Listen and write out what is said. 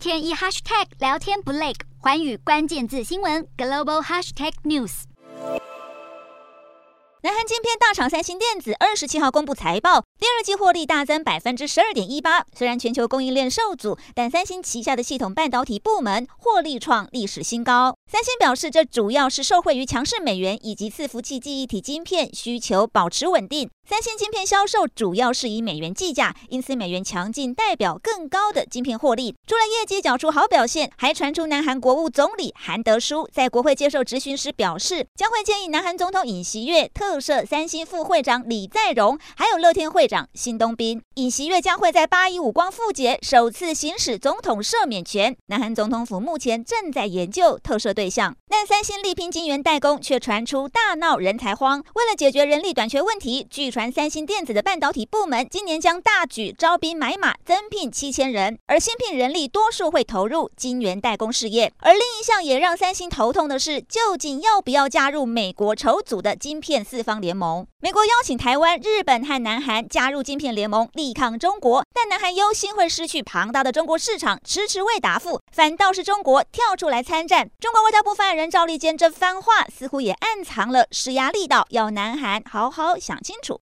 天一 hashtag 聊天不累，寰宇关键字新闻 global hashtag news。南韩晶片大厂三星电子二十七号公布财报，第二季获利大增百分之十二点一八。虽然全球供应链受阻，但三星旗下的系统半导体部门获利创历史新高。三星表示，这主要是受惠于强势美元以及伺服器记忆体晶片需求保持稳定。三星晶片销售主要是以美元计价，因此美元强劲代表更高的晶片获利。除了业绩缴出好表现，还传出南韩国务总理韩德书在国会接受质询时表示，将会建议南韩总统尹锡悦特。赦三星副会长李在镕，还有乐天会长辛东彬。尹锡悦将会在八一五光复节首次行使总统赦免权。南韩总统府目前正在研究特赦对象，但三星力拼晶圆代工，却传出大闹人才荒。为了解决人力短缺问题，据传传三星电子的半导体部门今年将大举招兵买马，增聘七千人，而新聘人力多数会投入晶圆代工事业。而另一项也让三星头痛的是，究竟要不要加入美国筹组的晶片四方联盟，美国邀请台湾、日本和南韩加入晶片联盟，力抗中国。但南韩忧心会失去庞大的中国市场，迟迟未答复。反倒是中国跳出来参战。中国外交部发言人赵立坚这番话，似乎也暗藏了施压力道，要南韩好好想清楚。